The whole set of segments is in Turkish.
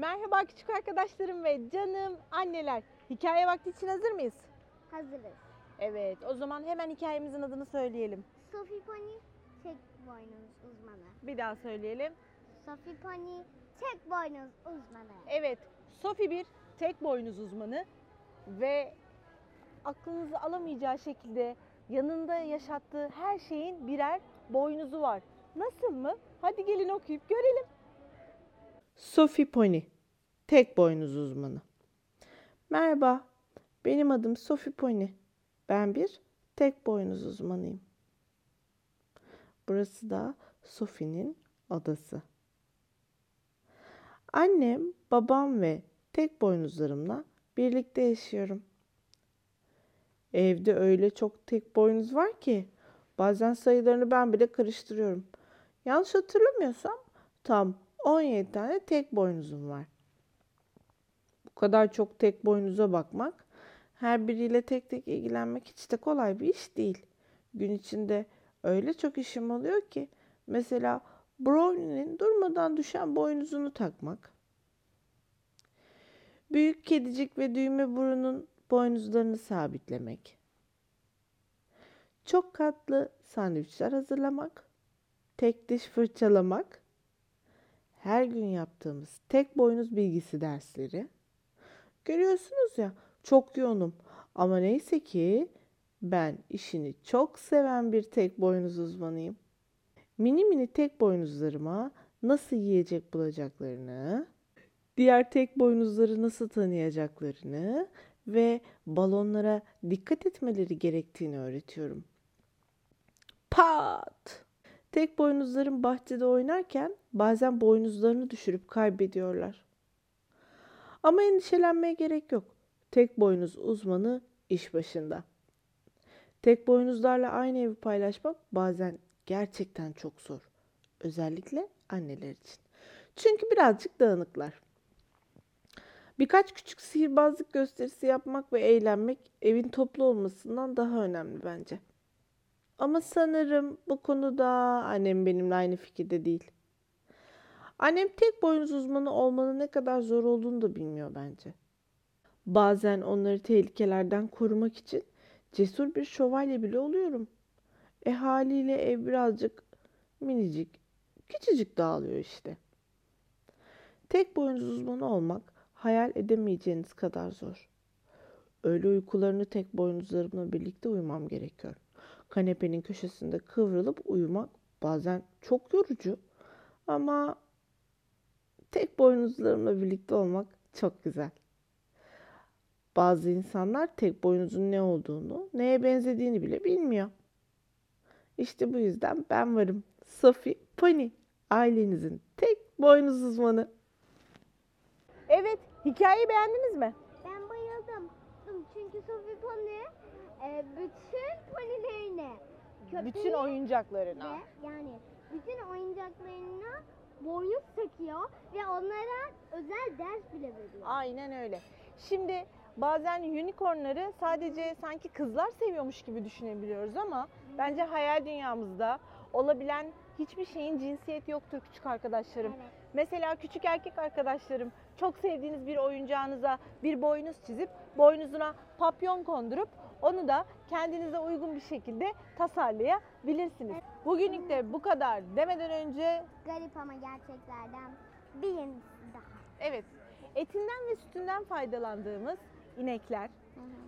Merhaba küçük arkadaşlarım ve canım anneler. Hikaye vakti için hazır mıyız? Hazırız. Evet, o zaman hemen hikayemizin adını söyleyelim. Sophie Pony tek boynuz uzmanı. Bir daha söyleyelim. Sophie Pony tek boynuz uzmanı. Evet, Sophie bir tek boynuz uzmanı ve aklınızı alamayacağı şekilde yanında yaşattığı her şeyin birer boynuzu var. Nasıl mı? Hadi gelin okuyup görelim. Sophie Pony, tek boynuz uzmanı. Merhaba, benim adım Sophie Pony. Ben bir tek boynuz uzmanıyım. Burası da Sophie'nin odası. Annem, babam ve tek boynuzlarımla birlikte yaşıyorum. Evde öyle çok tek boynuz var ki bazen sayılarını ben bile karıştırıyorum. Yanlış hatırlamıyorsam tam 17 tane tek boynuzum var. Bu kadar çok tek boynuza bakmak, her biriyle tek tek ilgilenmek hiç de kolay bir iş değil. Gün içinde öyle çok işim oluyor ki mesela Brownie'nin durmadan düşen boynuzunu takmak. Büyük kedicik ve düğme burunun boynuzlarını sabitlemek. Çok katlı sandviçler hazırlamak. Tek diş fırçalamak. Her gün yaptığımız tek boynuz bilgisi dersleri. Görüyorsunuz ya çok yoğunum ama neyse ki ben işini çok seven bir tek boynuz uzmanıyım. Mini mini tek boynuzlarıma nasıl yiyecek bulacaklarını, diğer tek boynuzları nasıl tanıyacaklarını ve balonlara dikkat etmeleri gerektiğini öğretiyorum. Pat! Tek boynuzların bahçede oynarken bazen boynuzlarını düşürüp kaybediyorlar. Ama endişelenmeye gerek yok. Tek boynuz uzmanı iş başında. Tek boynuzlarla aynı evi paylaşmak bazen gerçekten çok zor. Özellikle anneler için. Çünkü birazcık dağınıklar. Birkaç küçük sihirbazlık gösterisi yapmak ve eğlenmek evin toplu olmasından daha önemli bence. Ama sanırım bu konuda annem benimle aynı fikirde değil. Annem tek boynuz uzmanı olmanın ne kadar zor olduğunu da bilmiyor bence. Bazen onları tehlikelerden korumak için cesur bir şövalye bile oluyorum. E haliyle ev birazcık minicik, küçücük dağılıyor işte. Tek boynuz uzmanı olmak hayal edemeyeceğiniz kadar zor. Öğle uykularını tek boynuzlarımla birlikte uyumam gerekiyor. Kanepenin köşesinde kıvrılıp uyumak bazen çok yorucu ama tek boynuzlarımla birlikte olmak çok güzel. Bazı insanlar tek boynuzun ne olduğunu, neye benzediğini bile bilmiyor. İşte bu yüzden ben varım. Sophie Pony, ailenizin tek boynuz uzmanı. Evet, hikayeyi beğendiniz mi? Ben bayıldım. Çünkü Sophie Pony e, bütün Bütün köpeği oyuncaklarına. ve yani bütün oyuncaklarına boynuz takıyor ve onlara özel ders bile veriyor. Aynen öyle. Şimdi bazen unicornları sadece sanki kızlar seviyormuş gibi düşünebiliyoruz ama bence hayal dünyamızda olabilen hiçbir şeyin cinsiyeti yoktur küçük arkadaşlarım. Evet. Mesela küçük erkek arkadaşlarım çok sevdiğiniz bir oyuncağınıza bir boynuz çizip boynuzuna papyon kondurup onu da kendinize uygun bir şekilde tasarlayabilirsiniz. Bugünlük de bu kadar demeden önce Garip ama gerçeklerden bir yenisi daha. evet etinden ve sütünden faydalandığımız inekler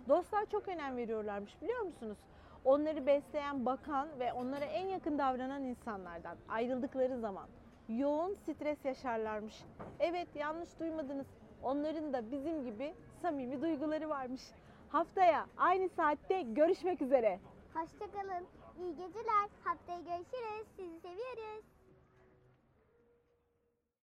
dostlar çok önem veriyorlarmış biliyor musunuz? Onları besleyen, bakan ve onlara en yakın davranan insanlardan ayrıldıkları zaman yoğun stres yaşarlarmış. Evet yanlış duymadınız. Onların da bizim gibi samimi duyguları varmış. Haftaya aynı saatte görüşmek üzere. Hoşçakalın. İyi geceler. Haftaya görüşürüz. Sizi seviyoruz.